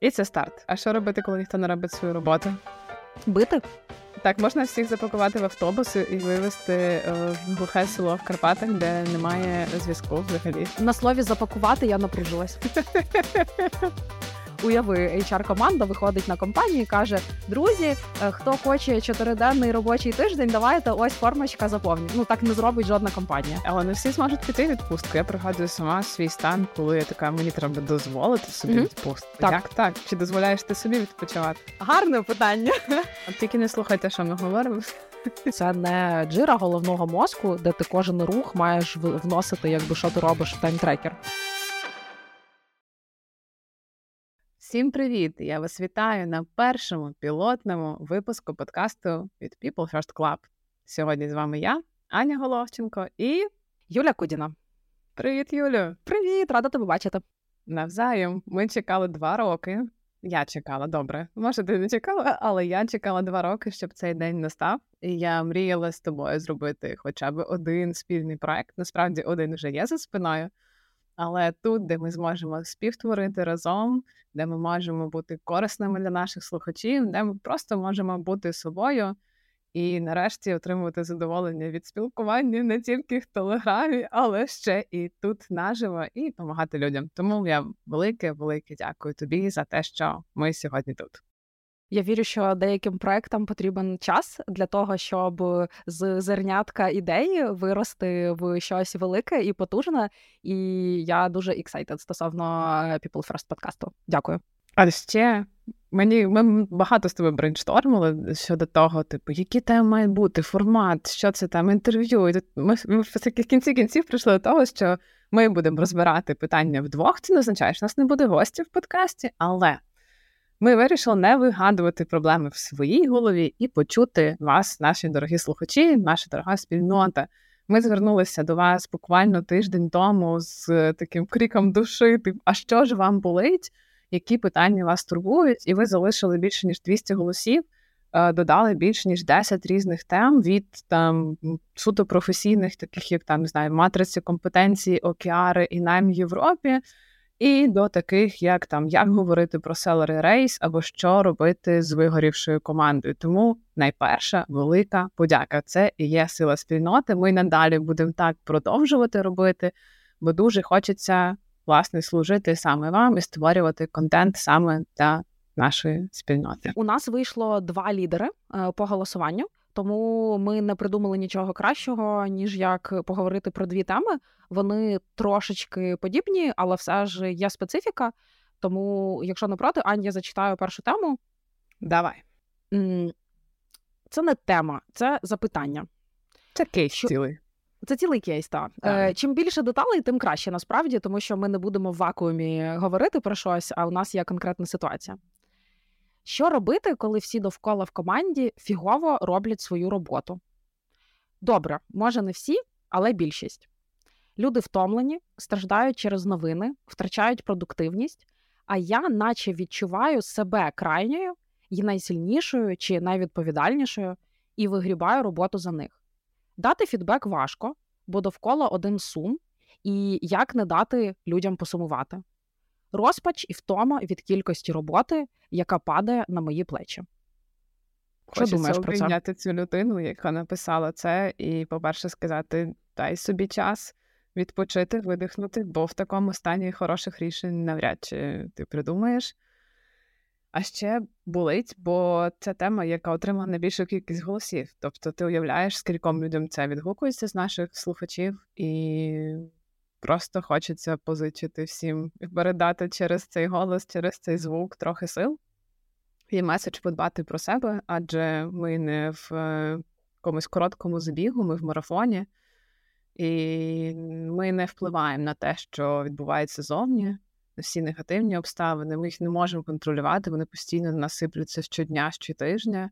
І це старт. А що робити, коли ніхто не робить свою роботу? Бити? Так, можна всіх запакувати в автобус і вивезти е, в глухе село в Карпатах, де немає зв'язку взагалі. На слові запакувати я напружилась. Уяви, HR-команда виходить на компанію і каже: друзі, е, хто хоче чотириденний робочий тиждень, давайте ось формочка заповніть. Ну так не зробить жодна компанія. Але не всі зможуть піти в відпустку. Я пригадую сама свій стан, коли я така мені треба дозволити собі Мгм. відпустку. Так. Як так? Чи дозволяєш ти собі відпочивати? Гарне питання. Тільки не слухайте, що ми говоримо. Це не джира головного мозку, де ти кожен рух маєш вносити, якби що ти робиш в таймтрекер. Всім привіт! Я вас вітаю на першому пілотному випуску подкасту від People First Club. Сьогодні з вами я, Аня Головченко, і Юля Кудіна. привіт, Юлю! Привіт, рада тебе бачити. Навзаєм. Ми чекали два роки. Я чекала добре. Може, ти не чекала, але я чекала два роки, щоб цей день настав. І я мріяла з тобою зробити хоча б один спільний проект. Насправді, один вже є за спиною. Але тут, де ми зможемо співтворити разом, де ми можемо бути корисними для наших слухачів, де ми просто можемо бути собою і нарешті отримувати задоволення від спілкування не тільки в телеграмі, але ще і тут наживо, і допомагати людям. Тому я велике, велике дякую тобі за те, що ми сьогодні тут. Я вірю, що деяким проектам потрібен час для того, щоб з зернятка ідеї вирости в щось велике і потужне. І я дуже excited стосовно People First подкасту. Дякую. А ще мені ми багато з тобою брейнштормили щодо того, типу, які теми мають бути, формат, що це там, інтерв'ю. І тут ми, ми в кінці кінців прийшли до того, що ми будемо розбирати питання вдвох. Це не означає, що нас не буде гостів в подкасті, але ми вирішили не вигадувати проблеми в своїй голові і почути вас, наші дорогі слухачі, наша дорога спільнота. Ми звернулися до вас буквально тиждень тому з е, таким криком душі: типу, а що ж вам болить? Які питання вас турбують? І ви залишили більше ніж 200 голосів, е, додали більше ніж 10 різних тем від там суто професійних, таких як там не знаю, матриці компетенції, океари і найм Європі. І до таких, як там як говорити про селери рейс або що робити з вигорівшою командою. Тому найперша велика подяка. Це і є сила спільноти. Ми надалі будемо так продовжувати робити, бо дуже хочеться власне служити саме вам і створювати контент саме для нашої спільноти. У нас вийшло два лідери е, по голосуванню, тому ми не придумали нічого кращого, ніж як поговорити про дві теми. Вони трошечки подібні, але все ж є специфіка. Тому, якщо не проти, Ань, я зачитаю першу тему. Давай, Це не тема, це запитання. це кейс Що- цілий. Це цілий кейс, так. Е, чим більше деталей, тим краще насправді, тому що ми не будемо в вакуумі говорити про щось, а у нас є конкретна ситуація. Що робити, коли всі довкола в команді фігово роблять свою роботу? Добре, може не всі, але більшість. Люди втомлені, страждають через новини, втрачають продуктивність, а я, наче відчуваю себе крайньою і найсильнішою чи найвідповідальнішою, і вигрібаю роботу за них. Дати фідбек важко, бо довкола один сум, і як не дати людям посумувати. Розпач і втома від кількості роботи, яка падає на мої плечі. Що Хочеться думаєш про це? цю людину, яка написала це, і, по-перше, сказати: дай собі час відпочити, видихнути, бо в такому стані хороших рішень навряд чи ти придумаєш. А ще болить, бо це тема, яка отримала найбільшу кількість голосів. Тобто ти уявляєш, скільком людям це відгукується з наших слухачів, і просто хочеться позичити всім і передати через цей голос, через цей звук трохи сил. І меседж подбати про себе, адже ми не в е, якомусь короткому забігу, ми в марафоні, і ми не впливаємо на те, що відбувається зовні, на всі негативні обставини. Ми їх не можемо контролювати, вони постійно на нас сиплються щодня, щотижня.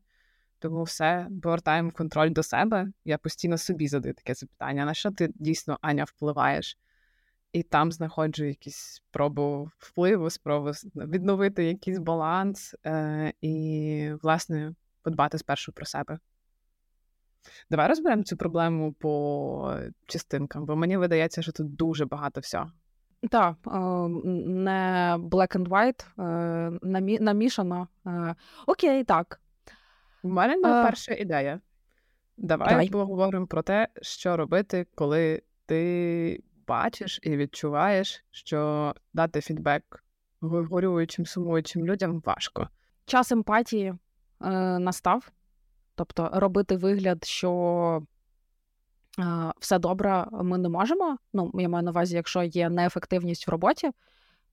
Тому все повертаємо контроль до себе. Я постійно собі задаю таке запитання: на що ти дійсно Аня впливаєш? І там знаходжу якісь спробу впливу, спробу відновити якийсь баланс е, і, власне, подбати спершу про себе. Давай розберемо цю проблему по частинкам, бо мені видається, що тут дуже багато всього. Так, не black and white, намішано. Окей, так. У мене а... перша ідея. Давай, Давай поговоримо про те, що робити, коли ти бачиш і відчуваєш, що дати фідбек горюючим, сумуючим людям важко. Час емпатії е, настав, тобто робити вигляд, що е, все добре, ми не можемо. Ну, я маю на увазі, якщо є неефективність в роботі,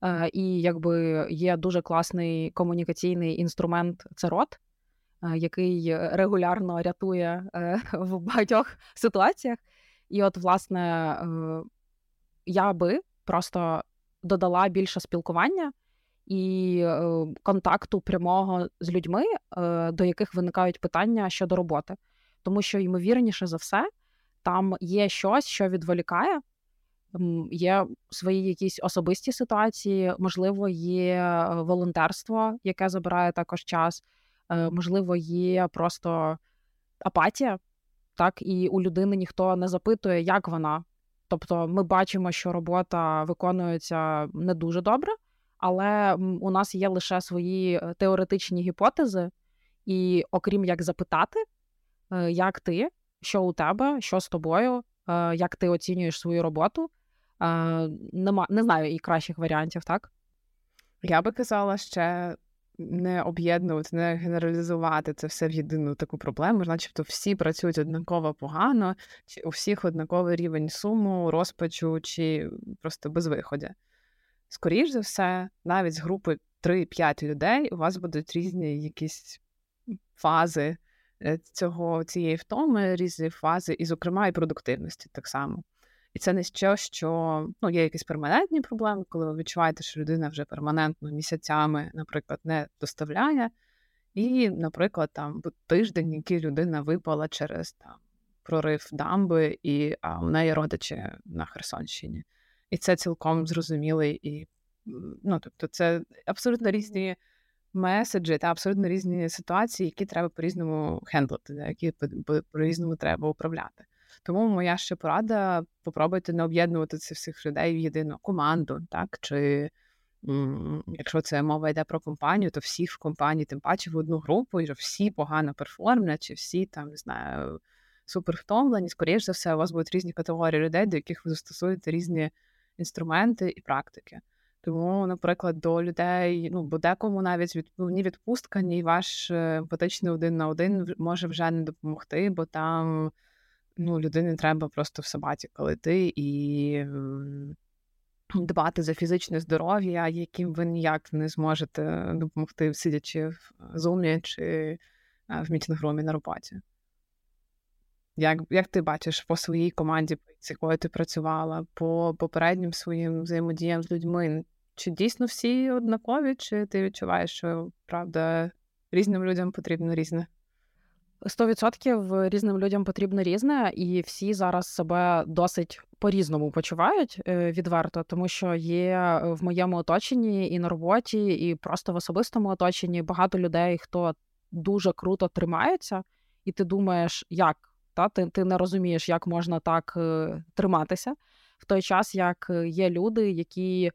е, і якби є дуже класний комунікаційний інструмент, це рот. Е, який регулярно рятує е, в багатьох ситуаціях. І, от, власне, я би просто додала більше спілкування і контакту прямого з людьми, до яких виникають питання щодо роботи. Тому що, ймовірніше за все, там є щось, що відволікає. Є свої якісь особисті ситуації, можливо, є волонтерство, яке забирає також час. Е, можливо, є просто апатія, так, і у людини ніхто не запитує, як вона. Тобто, ми бачимо, що робота виконується не дуже добре, але у нас є лише свої е, теоретичні гіпотези, і окрім як запитати, е, як ти, що у тебе, що з тобою, як ти оцінюєш свою роботу, нема, не знаю і кращих варіантів, так? Я би казала ще не об'єднувати, не генералізувати це все в єдину таку проблему, начебто всі працюють однаково погано, чи у всіх однаковий рівень суму, розпачу, чи просто безвиходя. Скоріш за все, навіть з групи 3-5 людей у вас будуть різні якісь фази е, цього цієї втоми, різні фази, і, зокрема, і продуктивності так само. І це не що, що ну, є якісь перманентні проблеми, коли ви відчуваєте, що людина вже перманентно місяцями, наприклад, не доставляє. І, наприклад, там тиждень, який людина випала через там прорив дамби, і а у неї родичі на Херсонщині. І це цілком зрозумілий і ну, тобто, це абсолютно різні меседжі та абсолютно різні ситуації, які треба по-різному хендлити, які по-різному треба управляти. Тому моя ще порада: попробуйте не об'єднувати цих всіх людей в єдину команду, так чи якщо це мова йде про компанію, то всіх в компанії, тим паче в одну групу, і всі погано перформлять, чи всі там не знаю супер втомлені. Скоріше за все, у вас будуть різні категорії людей, до яких ви застосуєте різні інструменти і практики. Тому, наприклад, до людей, ну бо декому навіть від ну, ні відпустка, ні ваш е, емпатичний один на один може вже не допомогти, бо там ну, людині треба просто в собаті колити і дбати за фізичне здоров'я, яким ви ніяк не зможете допомогти, сидячи в зумі чи в мітінгрумі на роботі. Як як ти бачиш по своїй команді, з якою ти працювала, по попереднім своїм взаємодіям з людьми? Чи дійсно всі однакові, чи ти відчуваєш, що правда різним людям потрібно різне? 100% різним людям потрібно різне, і всі зараз себе досить по-різному почувають е, відверто, тому що є в моєму оточенні і на роботі, і просто в особистому оточенні багато людей, хто дуже круто тримаються, і ти думаєш, як та ти ти не розумієш, як можна так е, триматися в той час, як є люди, які,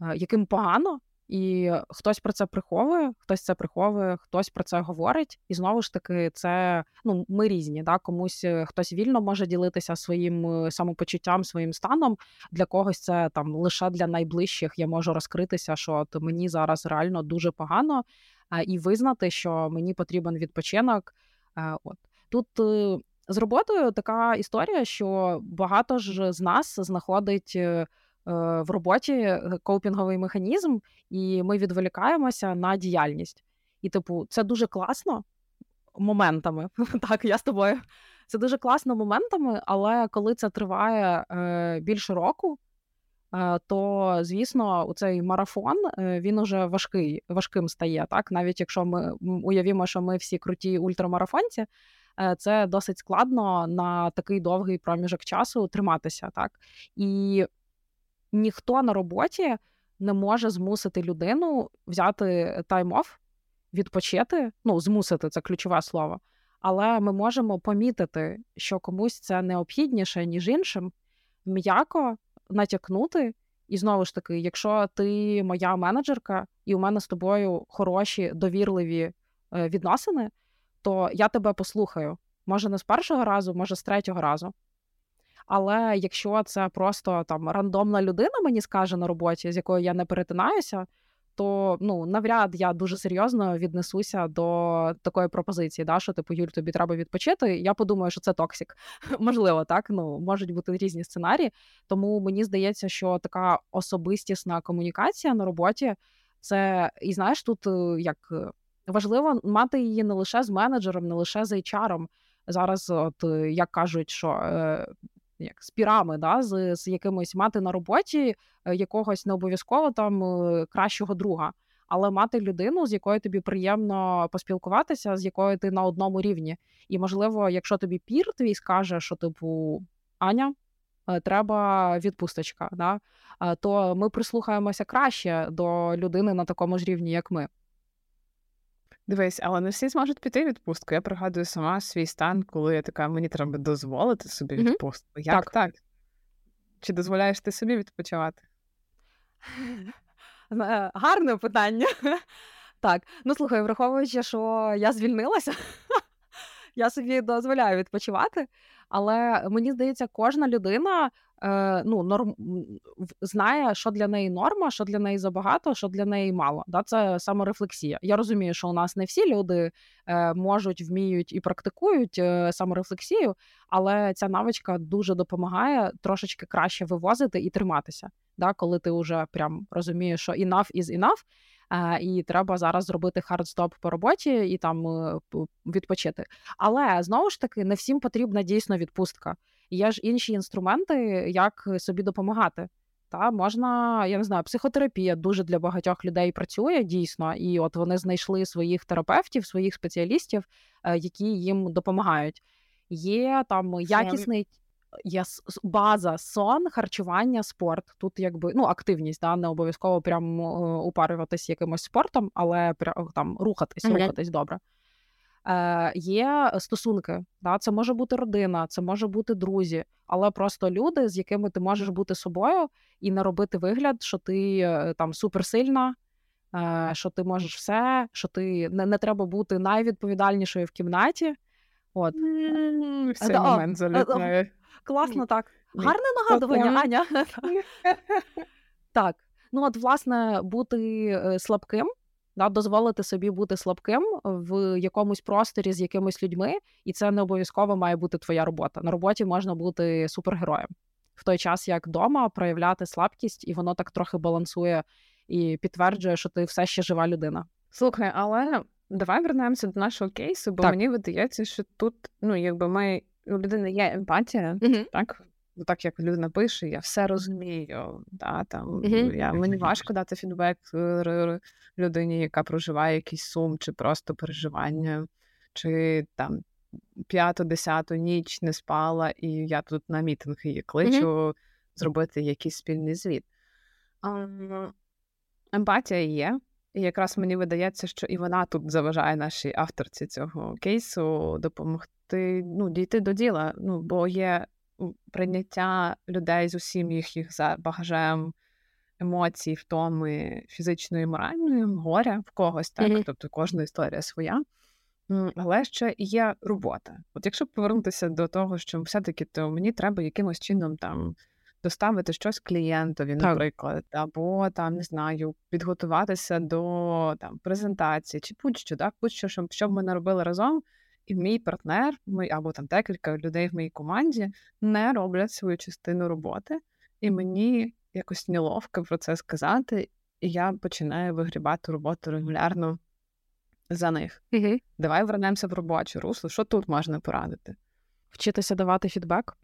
е, яким погано. І хтось про це приховує, хтось це приховує, хтось про це говорить. І знову ж таки, це ну ми різні. Да? Комусь е, хтось вільно може ділитися своїм е, самопочуттям, своїм станом. Для когось це там лише для найближчих я можу розкритися, що от мені зараз реально дуже погано, і визнати, що мені потрібен відпочинок. От тут. Е, з роботою така історія, що багато ж з нас знаходить Е, в роботі е, коупінговий механізм, і ми відволікаємося на діяльність. І, типу, це дуже класно моментами. Так, я з тобою. Це дуже класно моментами, але коли це триває е, більше року, е, то звісно, у цей марафон е, він уже важкий, важким стає. Так, навіть якщо ми уявімо, що ми всі круті ультрамарафонці, е, це досить складно на такий довгий проміжок часу триматися. Так і ніхто на роботі не може змусити людину взяти тайм-офф, відпочити. Ну, змусити це ключове слово. Але ми можемо помітити, що комусь це необхідніше, ніж іншим, м'яко натякнути І знову ж таки, якщо ти моя менеджерка, і у мене з тобою хороші довірливі е, відносини, то я тебе послухаю. Може, не з першого разу, може з третього разу. Але якщо це просто там рандомна людина мені скаже на роботі, з якою я не перетинаюся, то ну навряд я дуже серйозно віднесуся до такої пропозиції, да, що типу Юль, тобі треба відпочити. Я подумаю, що це токсик. Можливо, так ну можуть бути різні сценарії. Тому мені здається, що така особистісна комунікація на роботі це і знаєш, тут е, як е, важливо мати її не лише з менеджером, не лише з HR. Зараз, от е, як кажуть, що як з пірами, да, з, з якимось мати на роботі е, якогось не обов'язково там е, кращого друга, але мати людину, з якою тобі приємно поспілкуватися, з якою ти на одному рівні. І можливо, якщо тобі пір твій скаже, що типу Аня. Е, треба відпусточка, да? то ми прислухаємося краще до людини на такому ж рівні, як ми. Дивись, але не всі зможуть піти відпустку. Я пригадую сама свій стан, коли я така, мені треба дозволити собі відпустку. Угу. Як так. так? Чи дозволяєш ти собі відпочивати? Е, гарне питання. Так, ну слухай, враховуючи, що я звільнилася, я собі дозволяю відпочивати, але мені здається, кожна людина е, ну, норм знає, що для неї норма, що для неї забагато, що для неї мало. Да? Це саморефлексія. Я розумію, що у нас не всі люди е, можуть, вміють і практикують е, саморефлексію, але ця навичка дуже допомагає трошечки краще вивозити і триматися. Да? Коли ти вже прям розумієш, що enough is enough, і треба зараз зробити hard stop по роботі і там е, відпочити. Але знову ж таки не всім потрібна дійсно відпустка. Є ж інші інструменти, як собі допомагати. Та можна, я не знаю, психотерапія дуже для багатьох людей працює дійсно, і от вони знайшли своїх терапевтів, своїх спеціалістів, е, які їм допомагають. Є там якісний є база, сон, харчування, спорт. Тут якби ну активність, да, не обов'язково прям упарюватись якимось спортом, але там рухатись, mm-hmm. рухатись добре. Е, Є стосунки, да, це може бути родина, це може бути друзі, але просто люди, з якими ти можеш бути собою і не робити вигляд, що ти е, там суперсильна, е, що ти можеш все, що ти не, не треба бути найвідповідальнішою в кімнаті. От. Mm, в цей момент залітає. Класно так. Гарне нагадування, Аня. Так. Ну, от, власне, бути е, слабким, да, дозволити собі бути слабким в якомусь просторі з якимись людьми, і це не обов'язково має бути твоя робота. На роботі можна бути супергероєм в той час, як вдома проявляти слабкість, і воно так трохи балансує і підтверджує, що ти все ще жива людина. Слухай, але давай вернемося до нашого кейсу, бо так. мені видається, що тут, ну, якби ми у людини є емпатія, mm-hmm. так? Ну, так як людина пише, я все розумію. Да, там, mm-hmm. я, Мені важко дати фідбек е, людині, яка проживає якийсь сум, чи просто переживання, чи там п'яту, десяту ніч не спала, і я тут на мітинг її кличу mm-hmm. зробити якийсь спільний звіт. Емпатія є. І якраз мені видається, що і вона тут заважає нашій авторці цього кейсу допомогти ну, дійти до діла. Ну, бо є прийняття людей з усім їх за багажем емоцій, втоми фізичної, моральної, горя в когось, так, mm-hmm. тобто кожна історія своя. Але ще є робота. От якщо повернутися до того, що все-таки то мені треба якимось чином там доставити щось клієнтові, наприклад, або там не знаю, підготуватися до там презентації чи будь-що, так будь-що, щоб, щоб ми не робили разом. І мій партнер, мій, або там декілька людей в моїй команді не роблять свою частину роботи, і мені якось неловко про це сказати, і я починаю вигрібати роботу регулярно за них. Угу. Давай вернемося в робочу русло. Що тут можна порадити? Вчитися давати фідбек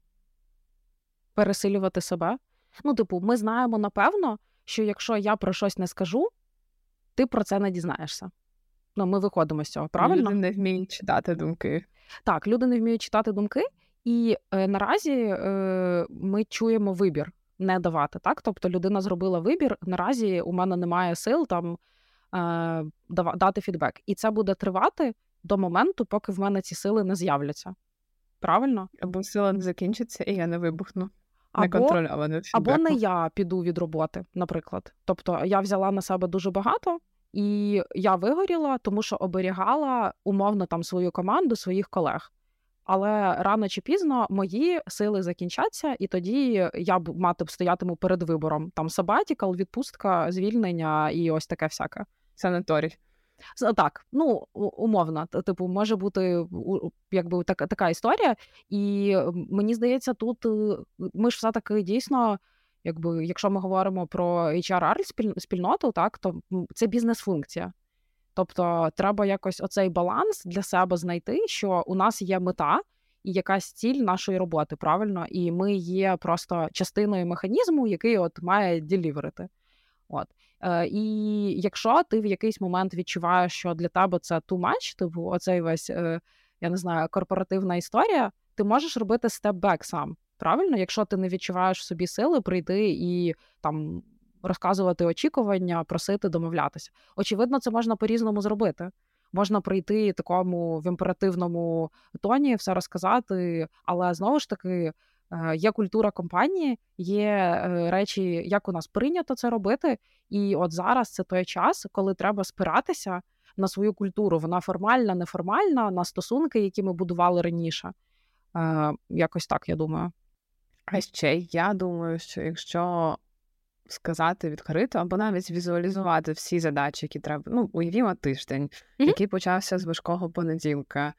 пересилювати себе. Ну, типу, ми знаємо напевно, що якщо я про щось не скажу, ти про це не дізнаєшся. Ну, ми виходимо з цього, правильно? Люди не вміють читати думки. Так, люди не вміють читати думки, і е, наразі е, ми чуємо вибір не давати. Так, тобто людина зробила вибір. Наразі у мене немає сил там е, дати фідбек, і це буде тривати до моменту, поки в мене ці сили не з'являться. Правильно? Або сила не закінчиться, і я не вибухну. або, або не я піду від роботи, наприклад. Тобто я взяла на себе дуже багато, і я вигоріла, тому що оберігала умовно там свою команду, своїх колег. Але рано чи пізно мої сили закінчаться, і тоді я б мати стоятиму перед вибором: там сабатікал, відпустка, звільнення і ось таке всяке. Санаторій. Так, ну умовно, типу, може бути якби така така історія, і мені здається, тут е, ми ж все таки дійсно, якби якщо ми говоримо про HR спільноту, так то це бізнес-функція. Тобто треба якось оцей баланс для себе знайти, що у нас є мета і якась ціль нашої роботи, правильно, і ми є просто частиною механізму, який от має діліверити. От. Е, І якщо ти в якийсь момент відчуваєш, що для тебе це too much, типу оцей весь, е, я не знаю, корпоративна історія, ти можеш робити степ-бек сам. Правильно, якщо ти не відчуваєш в собі сили прийти і там розказувати очікування, просити домовлятися. Очевидно, це можна по-різному зробити. Можна прийти такому в імперативному тоні, все розказати, але знову ж таки. Е, є культура компанії, є е, речі, як у нас прийнято це робити. І от зараз це той час, коли треба спиратися на свою культуру. Вона формальна, неформальна, на стосунки, які ми будували раніше. Е, якось так, я думаю. А ще я думаю, що якщо сказати відкрито, або навіть візуалізувати всі задачі, які треба. Ну, уявімо тиждень, mm-hmm. який почався з важкого понеділка.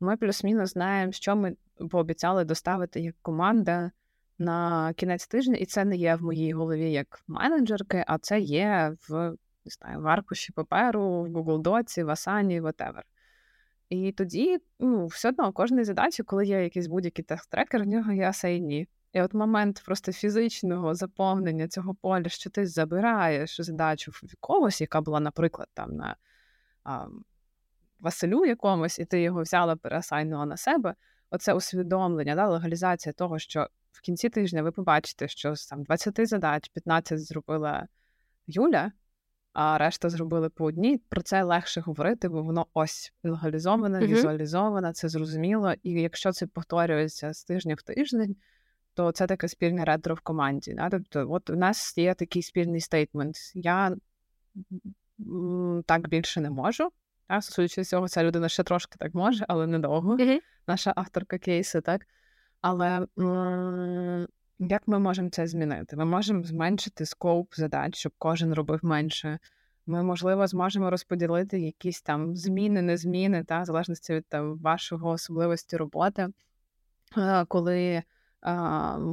Ми плюс-мінус знаємо, що ми пообіцяли доставити як команда на кінець тижня, і це не є в моїй голові як менеджерки, а це є в не знаю, в аркуші паперу, в Google Доці, в Asana, whatever. І тоді ну, все одно кожної задачі, коли є якийсь будь-який тест-трекер, в нього є асайні. І от момент просто фізичного заповнення цього поля, що ти забираєш задачу в когось, яка була, наприклад, там на а, Василю якомусь, і ти його взяла, переасайнула на себе. Оце усвідомлення, да, легалізація того, що в кінці тижня ви побачите, що з там 20 задач 15 зробила Юля, а решта зробили по одній. Про це легше говорити, бо воно ось легалізоване, uh-huh. візуалізоване, це зрозуміло. І якщо це повторюється з тижня в тиждень то це таке спільне ретро в команді. Да? Тобто, от у нас є такий спільний стейтмент. Я так більше не можу. Да? Судячи з цього, ця людина ще трошки так може, але недовго. Mm-hmm. Наша авторка кейсу, так? Але м- як ми можемо це змінити? Ми можемо зменшити скоп задач, щоб кожен робив менше. Ми, можливо, зможемо розподілити якісь там зміни, незміни, та, в залежності від там, вашого особливості роботи, коли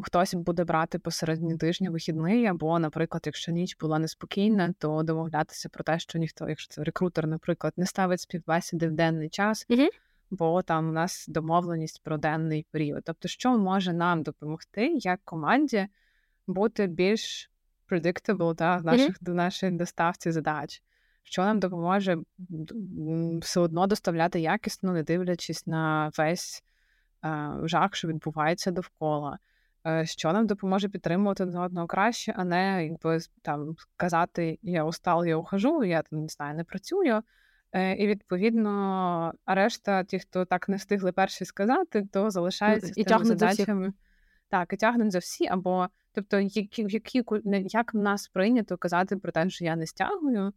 Хтось буде брати посередині тижня вихідний, або, наприклад, якщо ніч була неспокійна, то домовлятися про те, що ніхто, якщо це рекрутер, наприклад, не ставить співбесіди в денний час, mm-hmm. бо там у нас домовленість про денний період. Тобто, що може нам допомогти як команді бути більш predictable та, наших, mm-hmm. до нашої доставці задач, що нам допоможе все одно доставляти якісно, не дивлячись на весь. Е, жах, що відбувається довкола, е, що нам допоможе підтримувати один одного краще, а не якби там казати Я устал, я ухожу, я там не знаю, не працюю. Е, і відповідно, а решта, ті, хто так не встигли перші сказати, то залишаються і тягнуть задачами. Так, і тягнуть за всі, або тобто, які, які як в нас прийнято казати про те, що я не стягую,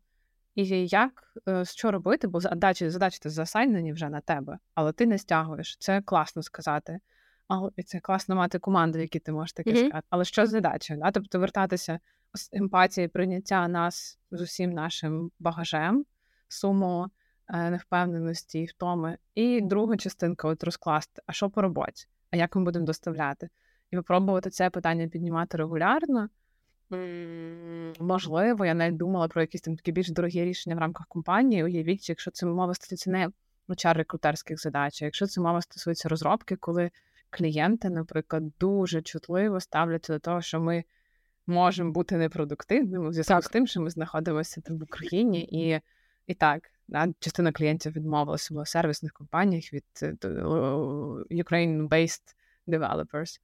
і як е, що робити, бо задачі задачі засайнені вже на тебе, але ти не стягуєш. Це класно сказати. Але це класно мати команду, які ти можеш таке mm-hmm. сказати. Але що з задачею? Да? Тобто вертатися з емпатії, прийняття нас з усім нашим багажем, суму е, невпевненості і втоми. І друга частинка от розкласти, а що по роботі? А як ми будемо доставляти? І попробувати це питання піднімати регулярно. Можливо, я навіть думала про якісь там такі більш дорогі рішення в рамках компанії. Уявіть, якщо це мова стосується не HR рекрутерських задач, а якщо це мова стосується розробки, коли клієнти, наприклад, дуже чутливо ставляться до того, що ми можемо бути непродуктивними в зв'язку з тим, що ми знаходимося там в Україні, і і так, да, частина клієнтів відмовилася в сервісних компаніях від е, Ukraine-based developers.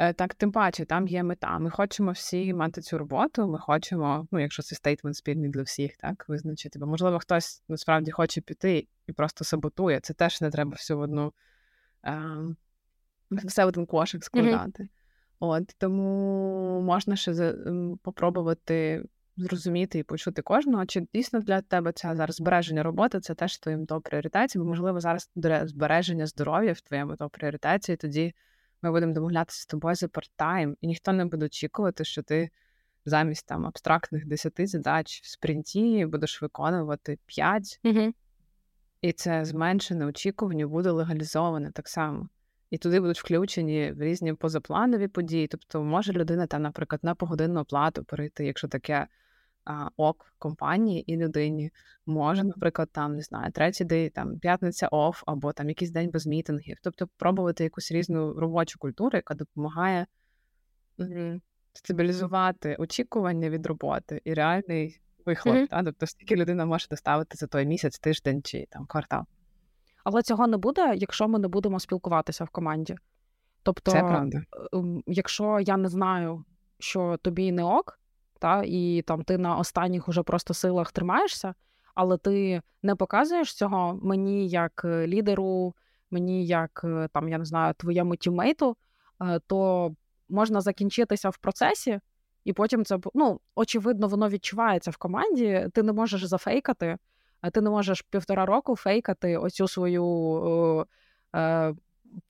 Е, так, тим паче, там є мета. Ми хочемо всі мати цю роботу. Ми хочемо, ну, якщо це стейтмент спільний для всіх, так визначити. Бо можливо, хтось насправді хоче піти і просто саботує. Це теж не треба всю одну ем, все в один кошик складати. Mm-hmm. От тому можна ще попробувати зрозуміти і почути кожного, чи дійсно для тебе це зараз збереження роботи, це теж в твоєму топ-пріоритеті, бо, можливо, зараз збереження здоров'я в твоєму топ-пріоритеті, і тоді ми будемо домовлятися з тобою за парт-тайм, і ніхто не буде очікувати, що ти замість там абстрактних 10 задач в спринті будеш виконувати 5, угу. і це зменшене очікування буде легалізоване так само. І туди будуть включені різні позапланові події. Тобто, може людина там, наприклад, на погодинну оплату перейти, якщо таке а, ок компанії і людині. Може, наприклад, там не знаю, третій день, там п'ятниця оф, або там якийсь день без мітингів. Тобто, пробувати якусь різну робочу культуру, яка допомагає стабілізувати очікування від роботи і реальний вихлоп. Mm-hmm. Та? Тобто, скільки людина може доставити за той місяць, тиждень чи там квартал. Але цього не буде, якщо ми не будемо спілкуватися в команді. Тобто, Це правда. Ем, якщо я не знаю, що тобі не ок, та, і там ти на останніх уже просто силах тримаєшся, але ти не показуєш цього мені як е, лідеру, мені як е, там, я не знаю, твоєму тіммейту, е, то можна закінчитися в процесі, і потім це ну, очевидно, воно відчувається в команді. Ти не можеш зафейкати, ти не можеш півтора року фейкати оцю свою.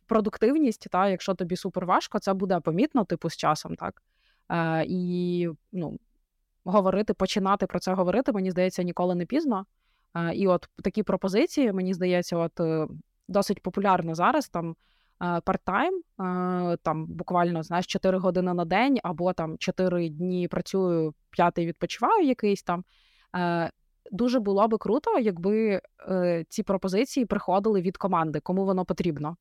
Продуктивність, та, якщо тобі супер важко, це буде помітно, типу, з часом, так. Е, І ну, говорити, починати про це говорити, мені здається, ніколи не пізно. Е, І от такі пропозиції, мені здається, от е, досить популярно зараз там парт-тайм, там буквально знаєш, 4 години на день, або там 4 дні працюю, п'ятий відпочиваю якийсь там. Дуже було би круто, якби ці пропозиції приходили від команди, кому воно потрібно.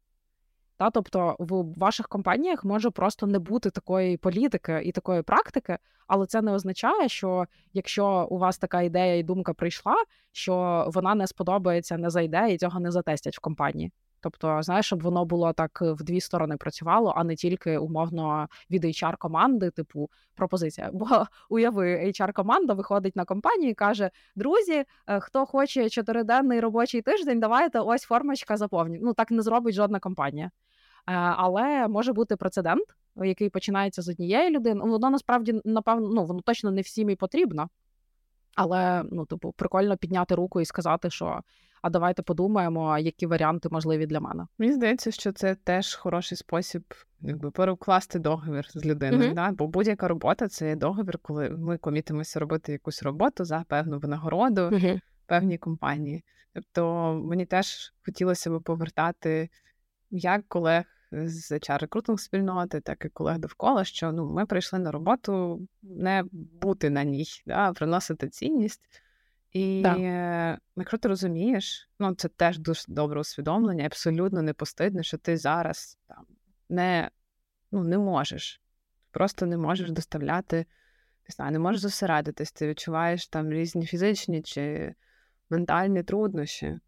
Та, Тобто в ваших компаніях може просто не бути такої політики і такої практики, але це не означає, що якщо у вас така ідея і думка прийшла, що вона не сподобається, не зайде і цього не затестять в компанії. Тобто, знаєш, щоб воно було так в дві сторони працювало, а не тільки умовно від hr команди, типу пропозиція. Бо уяви, hr команда виходить на компанію і каже: Друзі, е, хто хоче чотириденний робочий тиждень, давайте ось формочка заповніть. Ну так не зробить жодна компанія. Е, але може бути прецедент, який починається з однієї людини. Воно насправді напевно ну воно точно не всім і потрібно. Але ну, типу, прикольно підняти руку і сказати, що а давайте подумаємо, які варіанти можливі для мене. Мені здається, що це теж хороший спосіб, якби перекласти договір з людиною. Mm-hmm. Да? Бо будь-яка робота це договір, коли ми комітимося робити якусь роботу за певну винагороду mm-hmm. певній компанії. Тобто мені теж хотілося б повертати як колег з hr рекрутинг спільноти, так і колег довкола, що ну ми прийшли на роботу не бути на ній, да, приносити цінність. І да. якщо ти розумієш, ну це теж дуже добре усвідомлення, абсолютно не постидно, що ти зараз там не ну, не можеш, просто не можеш доставляти, не знаю, не можеш зосередитись, ти відчуваєш там різні фізичні чи ментальні труднощі.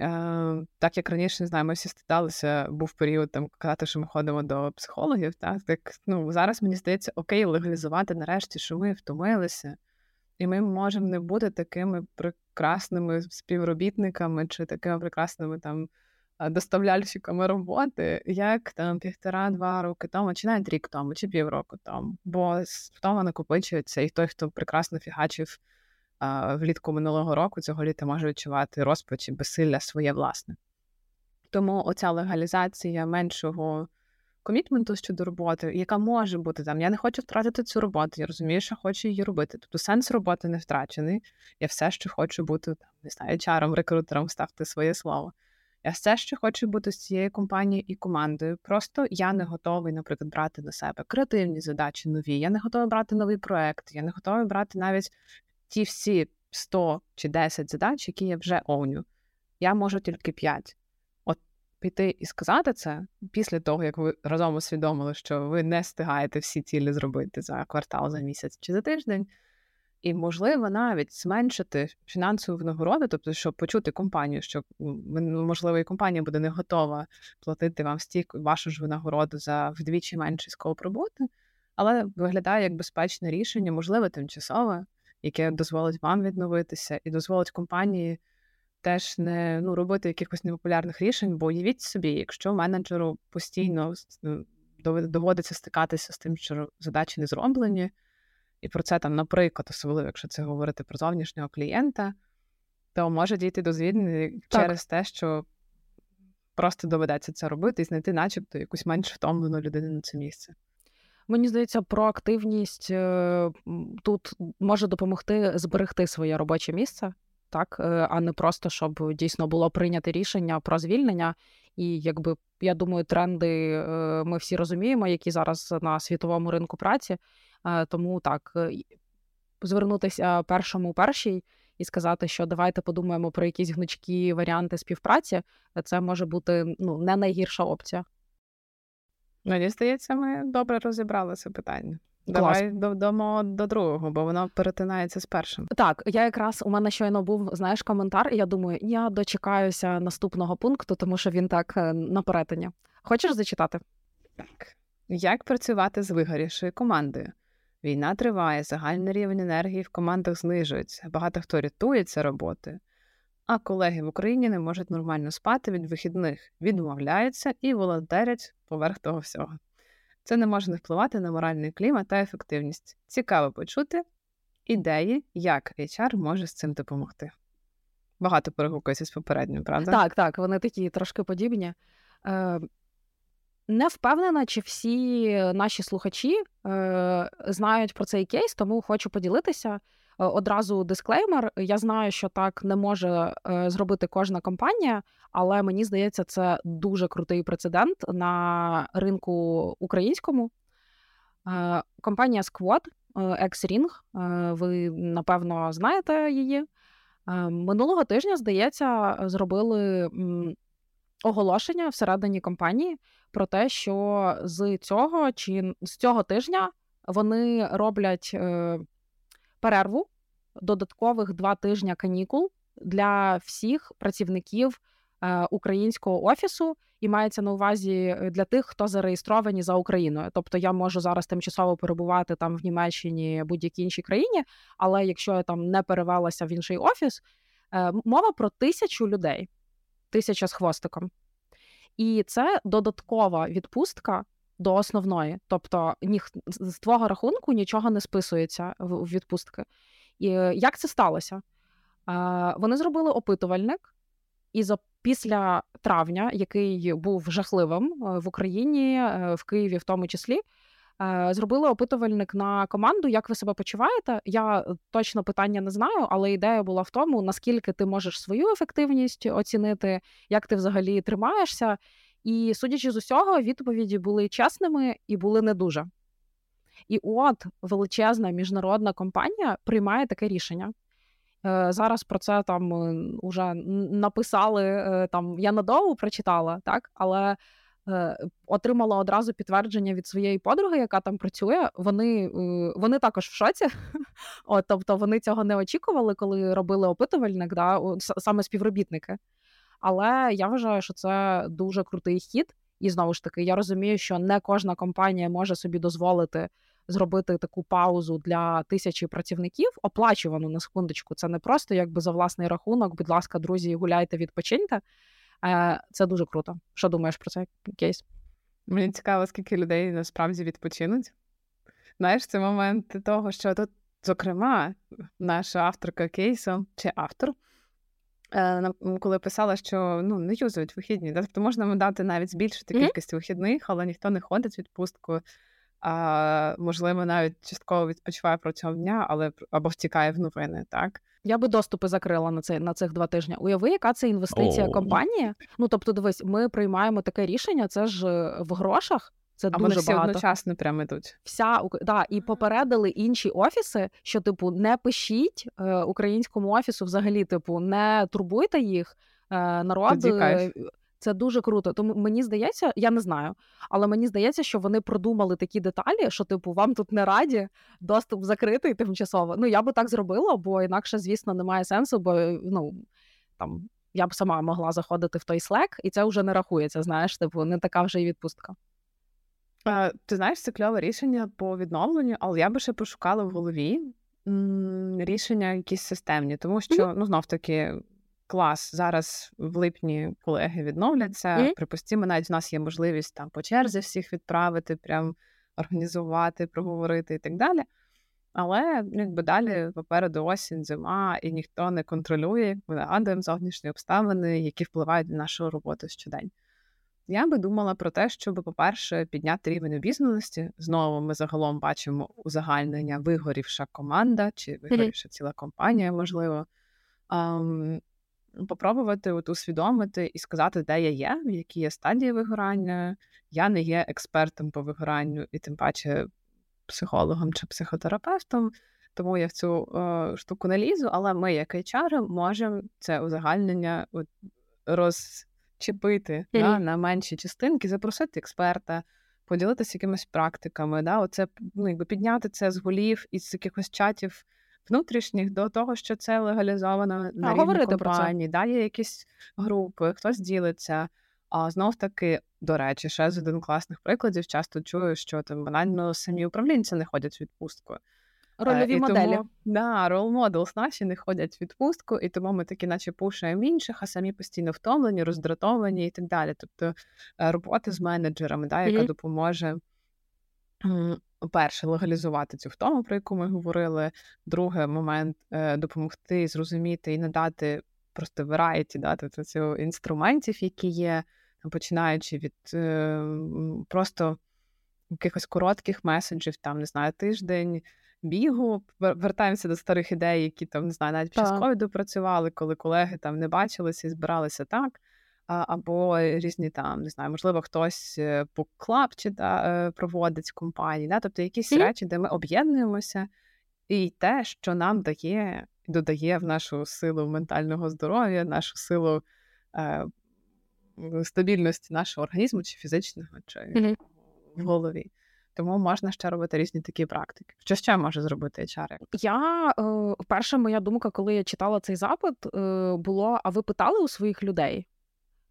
Е, Так як раніше не знаю, ми всі стидалися, був період там казати, що ми ходимо до психологів. Так, так ну зараз мені здається, окей, легалізувати нарешті, що ми втомилися, і ми можемо не бути такими прекрасними співробітниками чи такими прекрасними там доставляльщиками роботи, як там півтора-два роки тому, чи навіть рік тому, чи півроку тому. Бо втома накопичується, і той, хто прекрасно фігачив влітку минулого року цього літа може відчувати розпач і безсилля своє власне. Тому оця легалізація меншого комітменту щодо роботи, яка може бути там. Я не хочу втратити цю роботу, я розумію, що хочу її робити. Тобто сенс роботи не втрачений. Я все ще хочу бути там, не знаю, чаром, рекрутером, ставте своє слово. Я все ще хочу бути з цією компанією і командою. Просто я не готовий, наприклад, брати на себе креативні задачі нові. Я не готовий брати новий проект, я не готовий брати навіть ті всі 100 чи 10 задач, які я вже овню, я можу тільки 5. От піти і сказати це після того, як ви разом усвідомили, що ви не встигаєте всі цілі зробити за квартал, за місяць чи за тиждень. І, можливо, навіть зменшити фінансову винагороду, тобто, щоб почути компанію, що можливо, і компанія буде не готова платити вам стільки вашу ж винагороду за вдвічі менший скоп роботи, але виглядає як безпечне рішення, можливо, тимчасове, яке дозволить вам відновитися, і дозволить компанії теж не ну, робити якихось непопулярних рішень, бо уявіть собі, якщо менеджеру постійно доводиться стикатися з тим, що задачі не зроблені. І про це там, наприклад, особливо, якщо це говорити про зовнішнього клієнта, то може дійти до звільнення через те, що просто доведеться це робити і знайти, начебто, якусь менш втомлену людину на це місце. Мені здається, проактивність е, тут може допомогти зберегти своє робоче місце, так, е, а не просто щоб дійсно було прийнято рішення про звільнення. І якби я думаю, тренди е, ми всі розуміємо, які зараз на світовому ринку праці. Тому так звернутися першому першій і сказати, що давайте подумаємо про якісь гнучкі варіанти співпраці. Це може бути ну не найгірша опція. Мені здається, ми добре розібрали це питання. Давай додамо до другого, бо воно перетинається з першим. Так, я якраз у мене щойно був знаєш коментар, і я думаю, я дочекаюся наступного пункту, тому що він так е, на перетині. Хочеш зачитати? Так. Як працювати з вигорівшою командою? Війна триває, загальний рівень енергії в командах знижується, багато хто рятується роботою, а колеги в Україні не можуть нормально спати від вихідних, відмовляються і волонтерять поверх того всього. Це не може не впливати на моральний клімат та ефективність. Цікаво почути ідеї, як HR може з цим допомогти. Багато перегукується з попередньою, правда? Так, так, вони такі трошки подібні. Е, Не впевнена, чи всі наші слухачі е, знають про цей кейс, тому хочу поділитися. Е, одразу дисклеймер. Я знаю, що так не може е, зробити кожна компанія, але мені здається, це дуже крутий прецедент на ринку українському. Е, компанія Squad, X-Ring, ви напевно знаєте її. Минулого тижня, здається, зробили оголошення всередині компанії про те, що з цього чи з цього тижня вони роблять перерву додаткових два тижні канікул для всіх працівників е, українського офісу. І мається на увазі е, для тих, хто зареєстровані за Україною. Тобто я можу зараз тимчасово перебувати там в Німеччині будь-якій іншій країні, але якщо я там не перевелася в інший офіс, е, мова про тисячу людей, тисяча з хвостиком. І це додаткова відпустка до основної. Тобто ніх, з твого рахунку нічого не списується в відпустки. І е, Як це сталося? Вони зробили опитувальник, і за після травня, який був жахливим е, в Україні, е, в Києві, в тому числі. Зробили опитувальник на команду, як ви себе почуваєте. Я точно питання не знаю, але ідея була в тому, наскільки ти можеш свою ефективність оцінити, як ти взагалі тримаєшся. І судячи з усього, відповіді були чесними і були не дуже. І от величезна міжнародна компанія приймає таке рішення. Е, зараз про це там е, написали е, там. Я надовго прочитала, так але отримала одразу підтвердження від своєї подруги, яка там працює. Вони вони також в шоці. От, Тобто вони цього не очікували, коли робили опитувальник, да, саме співробітники. Але я вважаю, що це дуже крутий хід. І знову ж таки, я розумію, що не кожна компанія може собі дозволити зробити таку паузу для тисячі працівників, оплачувану на секундочку. Це не просто якби за власний рахунок. Будь ласка, друзі, гуляйте, відпочиньте. Е, це дуже круто. Що думаєш про цей кейс? Мені цікаво, скільки людей насправді відпочинуть. Знаєш, це момент того, що тут, зокрема, наша авторка кейсу чи автор. Е, коли писала, що ну не юзують вихідні, тобто можна дати навіть збільшити кількість вихідних, але ніхто не ходить відпустку а, можливо, навіть частково відпочиває протягом дня, але або втікає в новини, так. Я би доступи закрила на цей на цих два тижні. Уяви, яка це інвестиція oh. компанії? Ну тобто, дивись, ми приймаємо таке рішення. Це ж е, в грошах. Це а дуже всі багато. одночасно прямо йдуть. Вся да, і попередили інші офіси, що типу не пишіть е, українському офісу, взагалі, типу, не турбуйте їх. Е, народ це дуже круто. Тому мені здається, я не знаю, але мені здається, що вони продумали такі деталі, що типу вам тут не раді, доступ закритий тимчасово. Ну я би так зробила, бо інакше, звісно, немає сенсу, бо ну там я б сама могла заходити в той Slack, і це вже не рахується. Знаєш, типу, не така вже й відпустка. А, Ти знаєш, це кльове рішення по відновленню, але я би ще пошукала в голові рішення якісь системні, тому що mm-hmm. ну знов таки клас, зараз в липні колеги відновляться. Mm-hmm. Припустимо, навіть у нас є можливість там по черзі всіх відправити, прям організувати, проговорити і так далі. Але ну, якби далі попереду осінь, зима, і ніхто не контролює, ми нагадуємо зовнішні обставини, які впливають на нашу роботу щодень. Я би думала про те, щоб, по-перше, підняти рівень обізнаності. Знову ми загалом бачимо узагальнення вигорівша команда чи вигорівша ціла компанія, можливо. Um, попробувати от усвідомити і сказати, де я є, в якій є стадії вигорання. Я не є експертом по вигоранню, і тим паче психологом чи психотерапевтом, тому я в цю е, штуку не лізу, але ми, як HR, можемо це узагальнення от, розчепити mm-hmm. да, на менші частинки, запросити експерта. Поділитися якимись практиками, да, оце ну, якби підняти це з голів із якихось чатів внутрішніх до того, що це легалізовано на а, рівні компанії, да, є якісь групи, хтось ділиться. А знов таки, до речі, ще з один класних прикладів часто чую, що там банально самі управлінці не ходять в відпустку. Рольові і моделі. Тому, да, рол моделс наші не ходять в відпустку, і тому ми такі, наче пушаємо інших, а самі постійно втомлені, роздратовані і так далі. Тобто е, робота з менеджерами, да, яка mm-hmm. допоможе перше легалізувати цю втому, про яку ми говорили. Другий момент е, допомогти зрозуміти і надати просто variety, да, тобто цього інструментів, які є, починаючи від е, просто якихось коротких меседжів, там не знаю, тиждень. Бігу, вертаємося до старих ідей, які там не знаю, навіть під час ковіду працювали, коли колеги там не бачилися і збиралися так або різні там, не знаю, можливо, хтось по чи да, е, проводить компанії, да? тобто якісь mm-hmm. речі, де ми об'єднуємося, і те, що нам дає, додає в нашу силу ментального здоров'я, нашу силу е, стабільності нашого організму, чи фізичного, чи mm-hmm. в голові. Тому можна ще робити різні такі практики. Що ще може зробити HR? Я е, перша моя думка, коли я читала цей запит, е, було: а ви питали у своїх людей?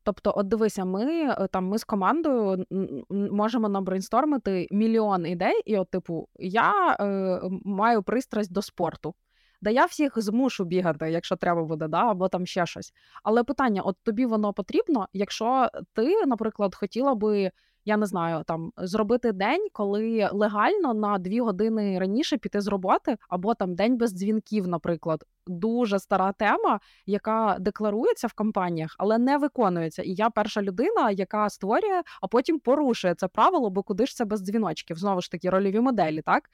Тобто, от дивися, ми е, там ми з командою можемо набрейнстормити мільйон ідей, і, от, типу, я е, маю пристрасть до спорту. Да я всіх змушу бігати, якщо треба буде, да, або там ще щось. Але питання: от тобі воно потрібно, якщо ти, наприклад, хотіла би я не знаю, там зробити день, коли легально на дві години раніше піти з роботи, або там день без дзвінків, наприклад. Дуже стара тема, яка декларується в компаніях, але не виконується. І я перша людина, яка створює, а потім порушує це правило, бо куди ж це без дзвіночків? Знову ж таки, рольові моделі, так?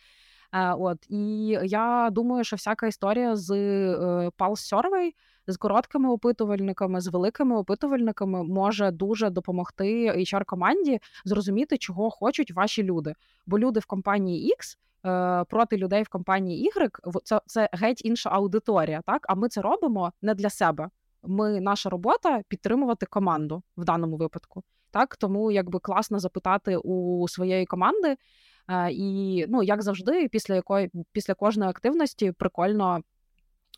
Е, от і я думаю, що всяка історія з е, Pulse Survey з короткими опитувальниками, з великими опитувальниками може дуже допомогти hr команді зрозуміти, чого хочуть ваші люди. Бо люди в компанії X е, проти людей в компанії Y це, це геть інша аудиторія. Так, а ми це робимо не для себе. Ми наша робота підтримувати команду в даному випадку. Так, тому якби класно запитати у своєї команди. Е, і ну, як завжди, після якої після кожної активності прикольно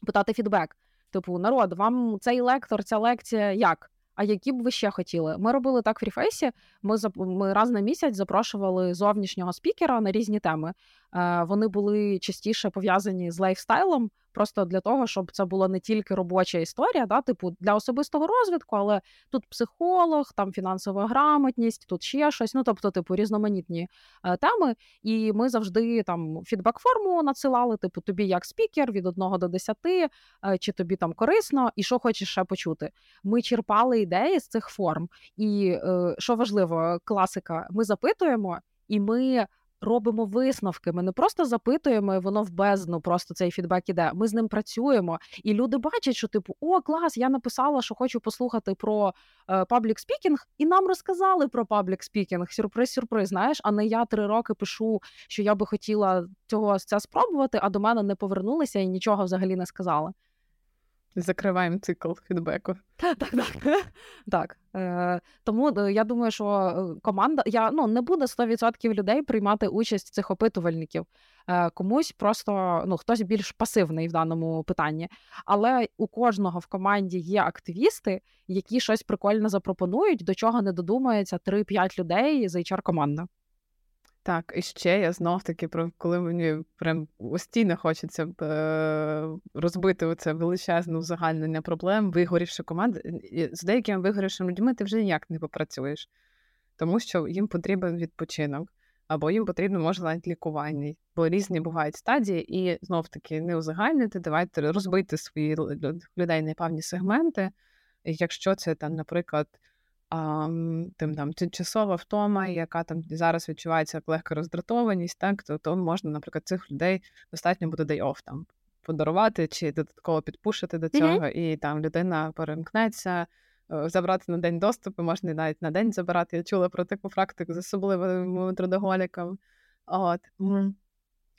питати фідбек. Типу, народ, вам цей лектор, ця лекція як? А які б ви ще хотіли? Ми робили так в Фріфейсі. Ми ми раз на місяць запрошували зовнішнього спікера на різні теми. Е, Вони були частіше пов'язані з лайфстайлом, просто для того, щоб це була не тільки робоча історія, да, типу для особистого розвитку, але тут психолог, там фінансова грамотність, тут ще щось. Ну тобто, типу, різноманітні е, теми. І ми завжди там фідбек-форму надсилали, типу, тобі як спікер від 1 до 10, е, чи тобі там корисно, і що хочеш ще почути. Ми черпали ідеї з цих форм. І е, що важливо, класика, ми запитуємо і ми робимо висновки. Ми не просто запитуємо, і воно в бездну, просто цей фідбек іде. Ми з ним працюємо, і люди бачать, що типу, о, клас, я написала, що хочу послухати про public е, speaking, і нам розказали про public speaking. Сюрприз, сюрприз. Знаєш, а не я три роки пишу, що я би хотіла цього це спробувати, а до мене не повернулися і нічого взагалі не сказали. Закриваємо цикл фідбеку. Так, так, так. Е, Тому е, я думаю, що е, команда я ну не буде 100% людей приймати участь цих опитувальників. Е, Комусь просто ну хтось більш пасивний в даному питанні. Але у кожного в команді є активісти, які щось прикольно запропонують, до чого не додумається 3-5 людей з HR команда. Так, і ще я знов таки про коли мені прям постійно хочеться е, розбити оце величезне узагальнення проблем, вигорівши команди. З деякими вигорівшими людьми ти вже ніяк не попрацюєш, тому що їм потрібен відпочинок, або їм потрібно, може, навіть лікування. Бо різні бувають стадії, і знов таки не узагальнити, давайте розбити свої людей на певні сегменти. Якщо це там, наприклад тим там тимчасова втома, яка там зараз відчувається як легка роздратованість, так то, то можна, наприклад, цих людей достатньо буде day-off там подарувати чи додатково підпушити до цього, mm-hmm. і там людина перемкнеться. Е, забрати на день доступу, можна навіть на день забирати. Я чула про таку практику з особливими трудоголіками. От.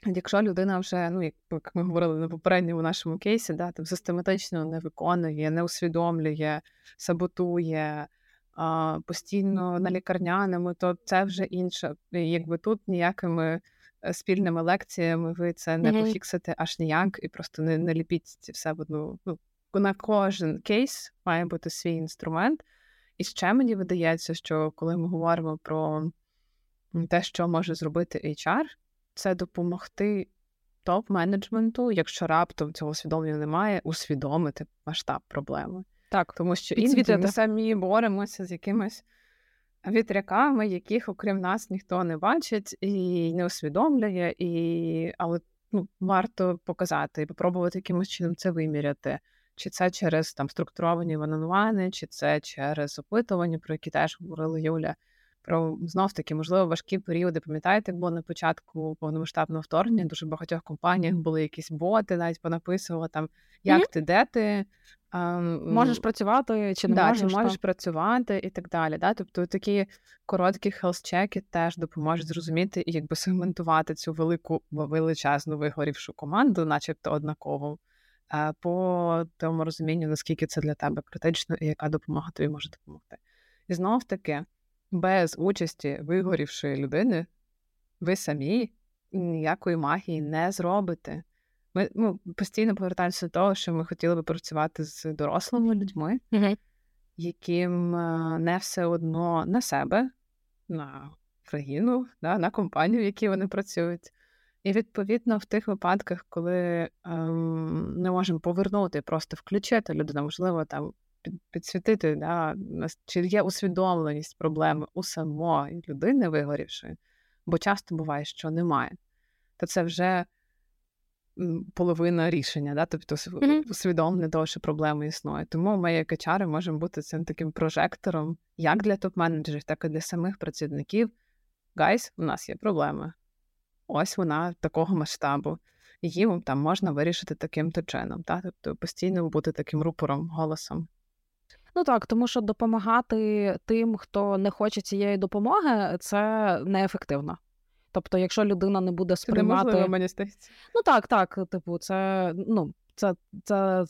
Якщо людина вже, ну як ми говорили на попередньому нашому кейсі, да, там систематично не виконує, не усвідомлює, саботує, постійно на лікарняному, то це вже інше. Якби тут ніякими е, спільними лекціями ви це не mm-hmm. пофіксите аж ніяк, і просто не, не ліпіть це все в одну. Ну, на кожен кейс має бути свій інструмент. І ще мені видається, що коли ми говоримо про те, що може зробити HR, це допомогти топ-менеджменту, якщо раптом цього усвідомлення немає, усвідомити масштаб проблеми. Так, тому що іноді ми самі боремося з якимись вітряками, яких, окрім нас, ніхто не бачить і не усвідомлює, і... але ну, варто показати і попробувати якимось чином це виміряти. Чи це через там структуровані ванонвани, чи це через опитування, про які теж говорила Юля про знов таки, можливо, важкі періоди. Пам'ятаєте, як було на початку повномасштабного вторгнення? Дуже багатьох компаніях були якісь боти, навіть понаписували там, як mm-hmm. ти, де ти. А, можеш працювати чи не да, можеш, чи можеш працювати і так далі. Да? Тобто такі короткі хелс-чеки теж допоможуть зрозуміти і якби сегментувати цю велику величезну вигорівшу команду, начебто однаково, по тому розумінню, наскільки це для тебе критично і яка допомога тобі може допомогти. І знов таки без участі вигорівшої людини ви самі ніякої магії не зробите. Ми ну, постійно повертаємося до того, що ми хотіли би працювати з дорослими людьми, яким не все одно на себе, на країну, да, на компанію, в якій вони працюють. І відповідно в тих випадках, коли ем, не можемо повернути, просто включити людину, можливо, там підсвітити, да, чи є усвідомленість проблеми у самої людини вигорівшої, бо часто буває, що немає, то це вже половина рішення, да? тобто усвідомлення того, що проблема існує. Тому ми, як HR, можемо бути цим таким прожектором як для топ-менеджерів, так і для самих працівників. Guys, у нас є проблема. Ось вона такого масштабу. Її там можна вирішити таким-то чином, та? тобто постійно бути таким рупором, голосом. Ну так, тому що допомагати тим, хто не хоче цієї допомоги, це неефективно. Тобто, якщо людина не буде сприймати... Це неможливо, мені здається. Ну так, так, типу, це ну, це, це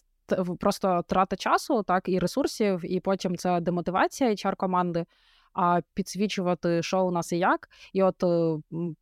просто трата часу, так, і ресурсів, і потім це демотивація hr команди а підсвічувати, що у нас і як. І от е,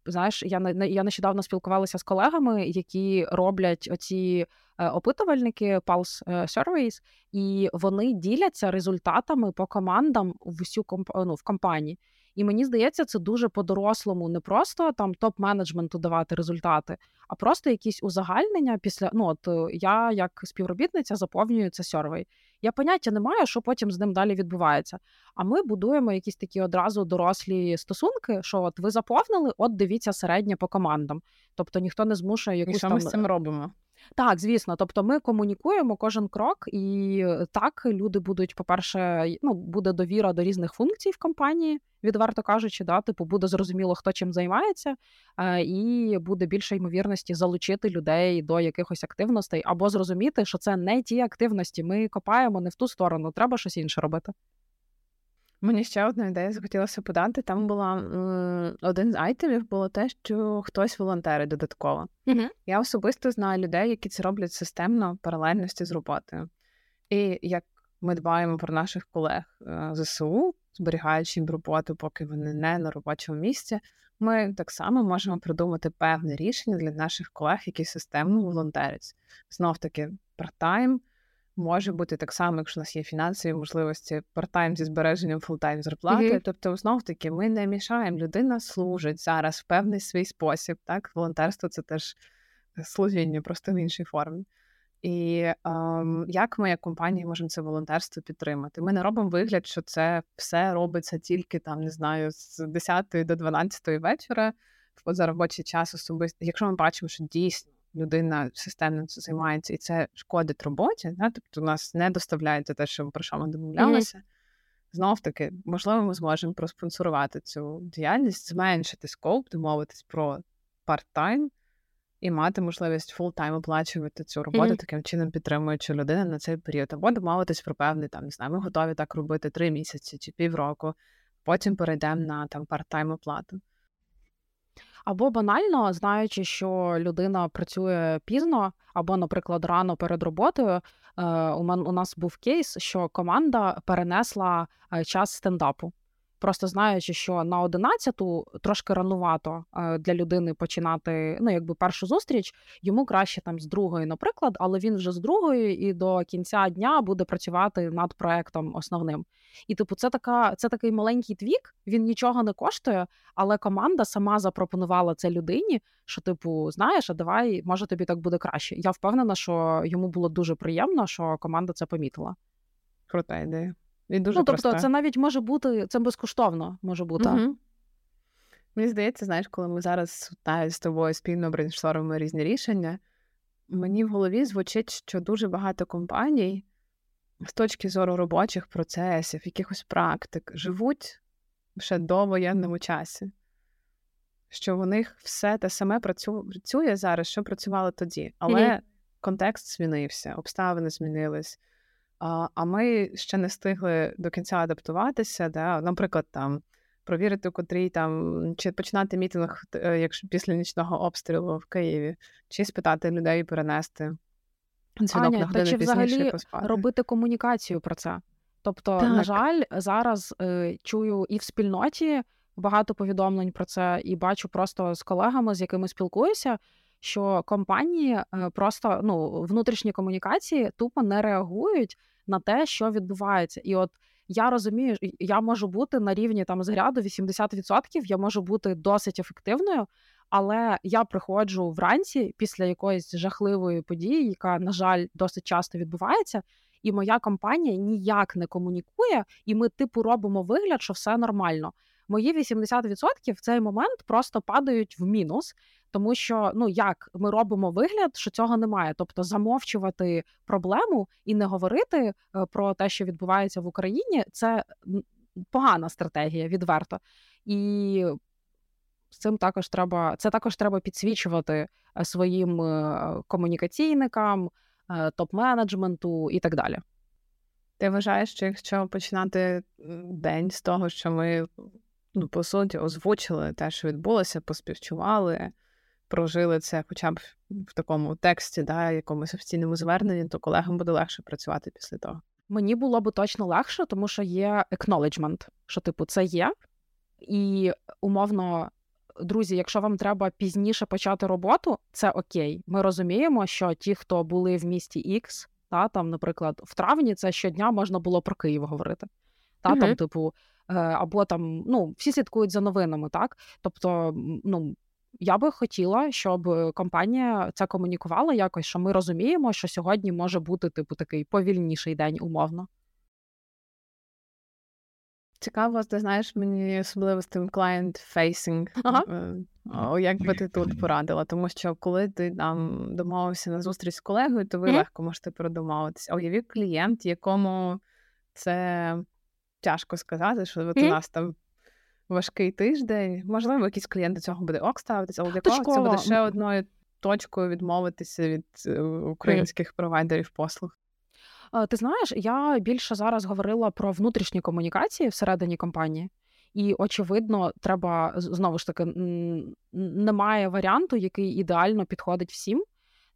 знаєш, я я нещодавно спілкувалася з колегами, які роблять оці опитувальники Pulse е, Surveys, і вони діляться результатами по командам в усю ну, в компанії. І мені здається, це дуже по-дорослому, не просто там топ-менеджменту давати результати, а просто якісь узагальнення після ну от я як співробітниця заповнюю це сьорвей. Я поняття не маю, що потім з ним далі відбувається. А ми будуємо якісь такі одразу дорослі стосунки, що от ви заповнили, от дивіться середнє по командам. Тобто ніхто не змушує якусь І що там... ми з цим робимо. Так, звісно. Тобто ми комунікуємо кожен крок, і так люди будуть, по-перше, ну буде довіра до різних функцій в компанії, відверто кажучи, да, типу буде зрозуміло, хто чим займається, і буде більше ймовірності залучити людей до якихось активностей або зрозуміти, що це не ті активності. Ми копаємо не в ту сторону, треба щось інше робити. Мені ще одна ідея захотілося подати. Там була м, один з айтемів було те, що хтось волонтерить додатково. Угу. Я особисто знаю людей, які це роблять системно паралельності з роботою. І як ми дбаємо про наших колег е, ЗСУ, зберігаючи їм роботу, поки вони не на робочому місці, ми так само можемо придумати певне рішення для наших колег, які системно волонтерять. Знов таки, part-time, може бути так само, якщо у нас є фінансові можливості part-time зі збереженням full-time зарплати. Mm-hmm. Тобто, знов таки, ми не мішаємо. Людина служить зараз в певний свій спосіб. Так, волонтерство це теж служіння, просто в іншій формі. І ем, як ми, як компанії, можемо це волонтерство підтримати? Ми не робимо вигляд, що це все робиться тільки там, не знаю, з 10 до 12 вечора за робочий час особисто. Якщо ми бачимо, що дійсно людина системно це займається і це шкодить роботі, да? тобто нас не доставляється те, що про що ми домовлялися. Mm-hmm. Знов таки, можливо, ми зможемо проспонсорувати цю діяльність, зменшити скоп, домовитись про part-time і мати можливість full-time оплачувати цю роботу, mm-hmm. таким чином підтримуючи людину на цей період, або домовитись про певний там, не знаю, ми готові так робити три місяці чи півроку, потім перейдемо на там part-time оплату. Або банально, знаючи, що людина працює пізно, або, наприклад, рано перед роботою. Е, у нас був кейс, що команда перенесла е, час стендапу. Просто знаючи, що на 11-ту трошки ранувато е, для людини починати ну, якби першу зустріч, йому краще там з другої, наприклад, але він вже з другої і до кінця дня буде працювати над проектом основним. І типу, це така, це такий маленький твік, він нічого не коштує, але команда сама запропонувала це людині. Що, типу, знаєш, а давай, може тобі так буде краще. Я впевнена, що йому було дуже приємно, що команда це помітила. Крута ідея. І дуже Ну, тобто, це навіть може бути це безкоштовно може бути. Угу. Мені здається, знаєш, коли ми зараз навіть з тобою спільно брейнштормимо різні рішення, мені в голові звучить, що дуже багато компаній з точки зору робочих процесів, якихось практик, живуть ще до воєнному часі. Що у них все те саме працює зараз, що працювало тоді. Але mm-hmm. контекст змінився, обставини змінились. А а ми ще не встигли до кінця адаптуватися. Да? Наприклад, там провірити, котрій там чи починати мітинг, е, якщо після нічного обстрілу в Києві, чи спитати людей перенести дзвінок Аня, на та чи взагалі поспати. робити комунікацію про це. Тобто, так. на жаль, зараз е, чую і в спільноті багато повідомлень про це, і бачу просто з колегами, з якими спілкуюся що компанії е, просто ну внутрішні комунікації тупо не реагують на те, що відбувається, і от. Я розумію, я можу бути на рівні там зряду 80%, я можу бути досить ефективною, але я приходжу вранці після якоїсь жахливої події, яка, на жаль, досить часто відбувається, і моя компанія ніяк не комунікує, і ми, типу, робимо вигляд, що все нормально. Мої 80% в цей момент просто падають в мінус, тому що ну як ми робимо вигляд, що цього немає, тобто замовчувати проблему і не говорити е, про те, що відбувається в Україні, це погана стратегія, відверто і. З цим також треба це також треба підсвічувати е, своїм е, комунікаційникам, топ-менеджменту і так далі. Ти вважаєш, що якщо починати день з того, що ми ну, по суті озвучили те, що відбулося, поспівчували, прожили це хоча б в такому тексті, да, якомусь офіційному зверненні, то колегам буде легше працювати після того. Мені було б точно легше, тому що є acknowledgement, що типу це є, і умовно. Друзі, якщо вам треба пізніше почати роботу, це окей. Ми розуміємо, що ті, хто були в місті X, та там, наприклад, в травні, це щодня можна було про Київ говорити. Та uh там, типу, е, або там ну всі слідкують за новинами, так тобто, ну я би хотіла, щоб компанія це комунікувала якось, що ми розуміємо, що сьогодні може бути типу такий повільніший день, умовно. Цікаво, ти знаєш, мені особливо з тим client-facing, ага. Е, як би ти тут порадила, тому що коли ти там домовився на зустріч з колегою, то ви mm-hmm. легко можете передомовитися. А уяві клієнт, якому це тяжко сказати, що от mm-hmm. у нас там важкий тиждень. Можливо, якийсь клієнт до цього буде ок ставитися, але для кого це буде ще одною точкою відмовитися від е, українських провайдерів послуг. Ти знаєш, я більше зараз говорила про внутрішні комунікації всередині компанії, і очевидно, треба знову ж таки немає варіанту, який ідеально підходить всім.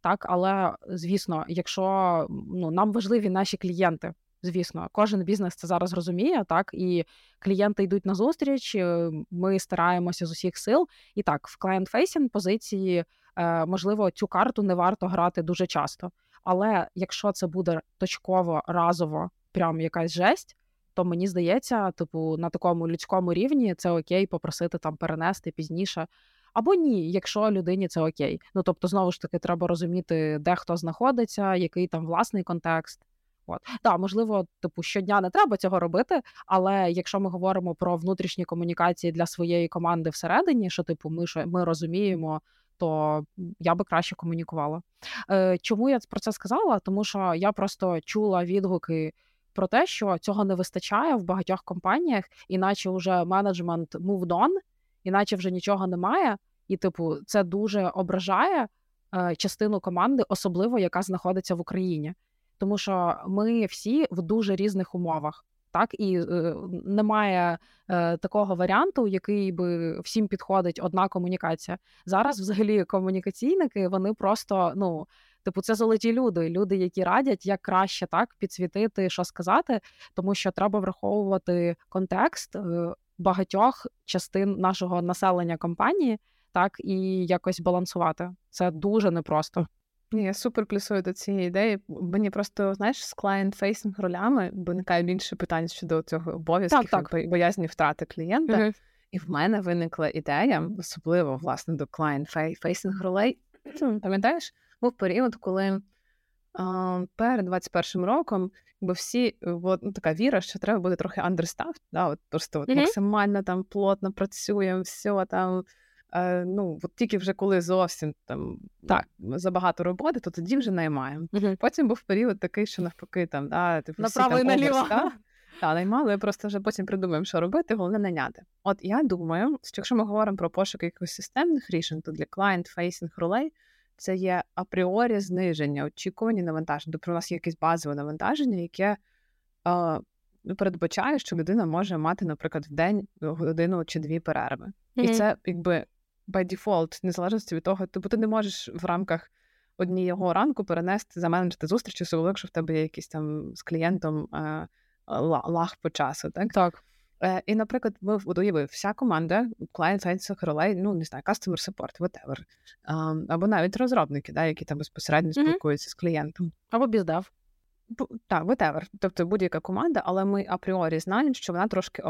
Так, але звісно, якщо ну нам важливі наші клієнти, Звісно, кожен бізнес це зараз розуміє, так і клієнти йдуть на зустріч. Е, ми стараємося з усіх сил. І так, в client-facing позиції е, можливо цю карту не варто грати дуже часто. Але якщо це буде точково, разово, прям якась жесть, то мені здається, типу, на такому людському рівні це окей попросити там перенести пізніше. Або ні, якщо людині це окей. Ну тобто, знову ж таки, треба розуміти, де хто знаходиться, який там власний контекст. От так, можливо, типу, щодня не треба цього робити, але якщо ми говоримо про внутрішні комунікації для своєї команди всередині, що типу, ми що ми розуміємо, то я би краще комунікувала. Е, Чому я про це сказала? Тому що я просто чула відгуки. Про те, що цього не вистачає в багатьох компаніях, іначе вже менеджмент moved on, іначе вже нічого немає, і, типу, це дуже ображає е, частину команди, особливо яка знаходиться в Україні тому що ми всі в дуже різних умовах. Так і е, немає е, такого варіанту, який би всім підходить одна комунікація. Зараз, взагалі, комунікаційники вони просто ну. Типу, це золоті люди, люди, які радять, як краще так підсвітити, що сказати, тому що треба враховувати контекст е, багатьох частин нашого населення компанії, так і якось балансувати. Це дуже непросто. Я супер плюсую до цієї ідеї. Мені просто, знаєш, з клієнт-фейсинг ролями виникає більше питань щодо цього обов'язків, так, так. боязні втрати клієнта. Uh-huh. І в мене виникла ідея, особливо власне до клієнт-фейсинг ролей. Пам'ятаєш, був період, коли а, перед 21 роком бо всі от, ну, така віра, що треба бути трохи understaffed, да, от просто от, uh-huh. максимально там плотно працюємо, все там. Е, ну, от тільки вже коли зовсім там так забагато роботи, то тоді вже наймаємо. Угу. Потім був період такий, що навпаки, там да, типу, Направо і наліво. Та наймали, просто вже потім придумаємо, що робити, головне найняти. От я думаю, що якщо ми говоримо про пошук якихось системних рішень, то для client-facing ролей це є апріорі зниження очікувані навантаження. Тобто у нас є якесь базове навантаження, яке е, передбачає, що людина може мати, наприклад, в день годину чи дві перерви. Mm-hmm. І це якби by default, незалежності від того, тобто ти не можеш в рамках однієго ранку перенести заменеджити зустріч, особливо, якщо в тебе є якийсь там з клієнтом е, лаг по часу. Так. так. Е, і, наприклад, ми уявив, вся команда client side ролей, ну не знаю, customer support, whatever, е, або навіть розробники, да, які там безпосередньо спілкуються mm-hmm. з клієнтом. Або біздав. Так, whatever. Тобто будь-яка команда, але ми апріорі знаємо, що вона трошки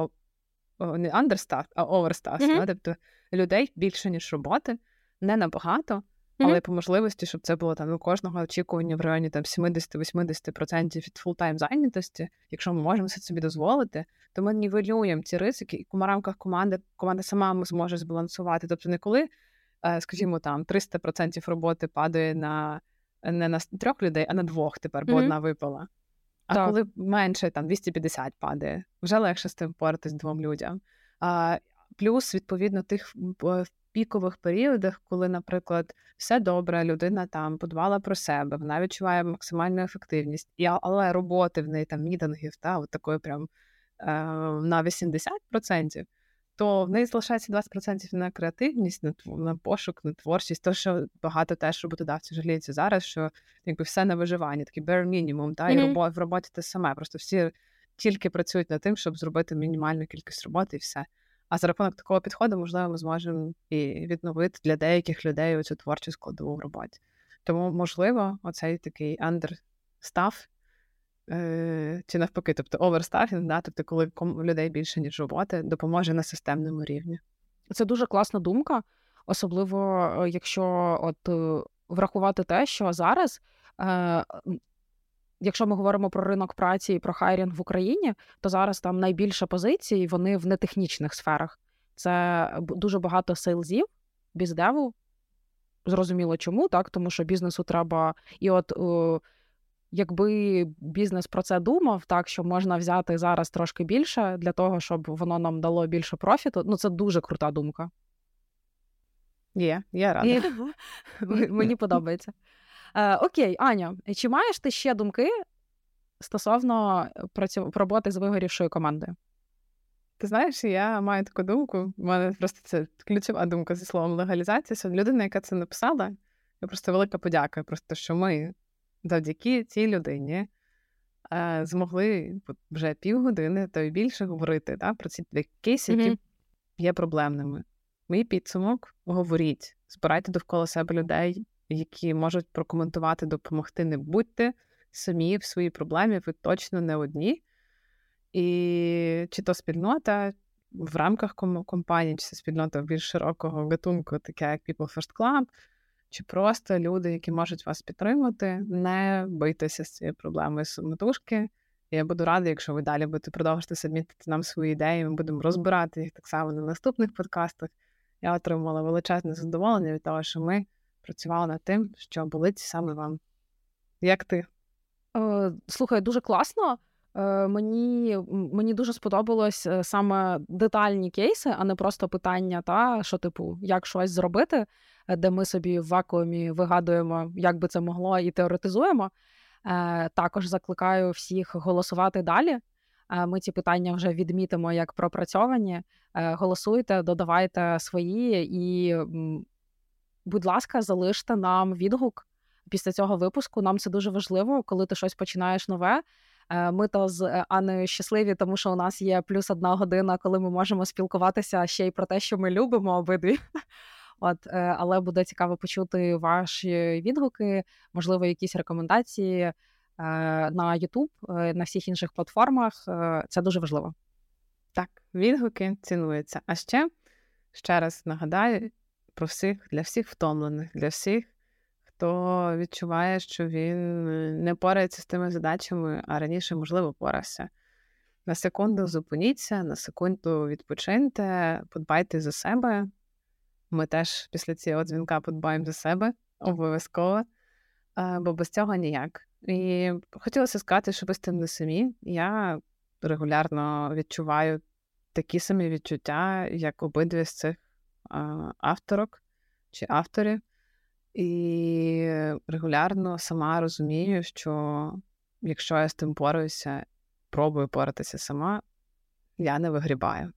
не understaffed, а overstaffed. Mm-hmm. Тобто людей більше, ніж роботи, не набагато, але mm-hmm. по можливості, щоб це було там у кожного очікування в районі там 70-80% від full-time зайнятості. Якщо ми можемо це собі дозволити, то ми нівелюємо ці ризики, і в рамках команди команда сама зможе збалансувати. Тобто, не коли, е, скажімо, там 300% роботи падає на не на трьох людей, а на двох тепер, бо mm-hmm. одна випала. А так. коли менше там 250 падає, вже легше з тим впоратись двом людям. А, Плюс, відповідно, тих в пікових періодах, коли, наприклад, все добре, людина там подбала про себе, вона відчуває максимальну ефективність, і, але роботи в неї там мітингів, та от такої прям е, на 80%, то в неї залишається 20% на креативність, на на пошук, на творчість. То, що багато теж роботодавців жаліються зараз, що якби все на виживання, такий bare minimum, та, mm-hmm. і робо, в роботі те саме. Просто всі тільки працюють над тим, щоб зробити мінімальну кількість роботи і все. А за рахунок такого підходу, можливо, ми зможемо і відновити для деяких людей оцю творчу складову в роботі. Тому, можливо, оцей такий understaff Е, чи навпаки, тобто overstaffing, да, тобто, коли людей більше ніж роботи, допоможе на системному рівні. Це дуже класна думка, особливо е, якщо от е, врахувати те, що зараз, е, якщо ми говоримо про ринок праці і про хайрінг в Україні, то зараз там найбільше позицій вони в нетехнічних сферах. Це дуже багато сейлзів, біздеву. Зрозуміло, чому так, тому що бізнесу треба і от якби бізнес про це думав, так що можна взяти зараз трошки більше для того, щоб воно нам дало більше профіту. Ну це дуже крута думка. Є, я рада. Мені подобається. Е, Окей, Аня, чи маєш ти ще думки стосовно працю... роботи з вигорівшою командою? Ти знаєш, я маю таку думку. У мене просто це ключова думка зі словом легалізація. Людина, яка це написала, я просто велика подяка, просто що ми завдяки цій людині е, змогли вже півгодини та й більше говорити да, про ці кейси, які mm-hmm. є проблемними. Мій підсумок говоріть, збирайте довкола себе людей, які можуть прокоментувати, допомогти. Не будьте самі в своїй проблемі, ви точно не одні. І чи то спільнота в рамках компанії, чи це спільнота більш широкого гатунку, таке як People First Club, чи просто люди, які можуть вас підтримати, не бийтеся з цією проблемою самотужки. Я буду рада, якщо ви далі будете продовжувати садмітити нам свої ідеї, ми будемо розбирати їх так само на наступних подкастах. Я отримала величезне задоволення від того, що ми працювали над тим, що болить саме вам. Як ти? Е, Слухай, дуже класно. Е, Мені мені дуже сподобалось е, саме детальні кейси, а не просто питання, та що, типу, як щось зробити, е, де ми собі в вакуумі вигадуємо, як би це могло, і теоретизуємо. Також закликаю всіх голосувати далі. Ми ці питання вже відмітимо як пропрацьовані. Голосуйте, додавайте свої і, будь ласка, залиште нам відгук після цього випуску. Нам це дуже важливо, коли ти щось починаєш нове. Е, ми то з Анною щасливі, тому що у нас є плюс одна година, коли ми можемо спілкуватися ще й про те, що ми любимо обидві. От, е, але буде цікаво почути ваші відгуки, можливо, якісь рекомендації е, на YouTube, на всіх інших платформах. Це дуже важливо. Так, відгуки цінуються. А ще ще раз нагадаю про всіх для всіх втомлених, для всіх, хто відчуває, що він не порається з тими задачами, а раніше, можливо, порався. На секунду зупиніться, на секунду відпочиньте, подбайте за себе. Ми теж після цього дзвінка подбаємо за себе обов'язково, бо без цього ніяк. І хотілося сказати, що ви з тим не самі. Я регулярно відчуваю такі самі відчуття, як обидві з цих авторок чи авторів. І регулярно сама розумію, що якщо я з тим пораюся, пробую поратися сама, я не вигрібаю.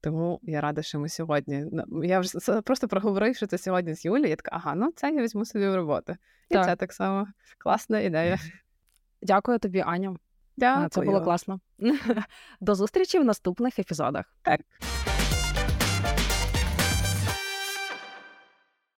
Тому я рада, що ми сьогодні. Я вже просто проговорив, що це сьогодні з Юлі. Я така, ага, ну це я візьму собі в роботу. І так. це так само класна ідея. Дякую тобі, Аня. Дякую. Це було класно. До зустрічі в наступних епізодах. Так.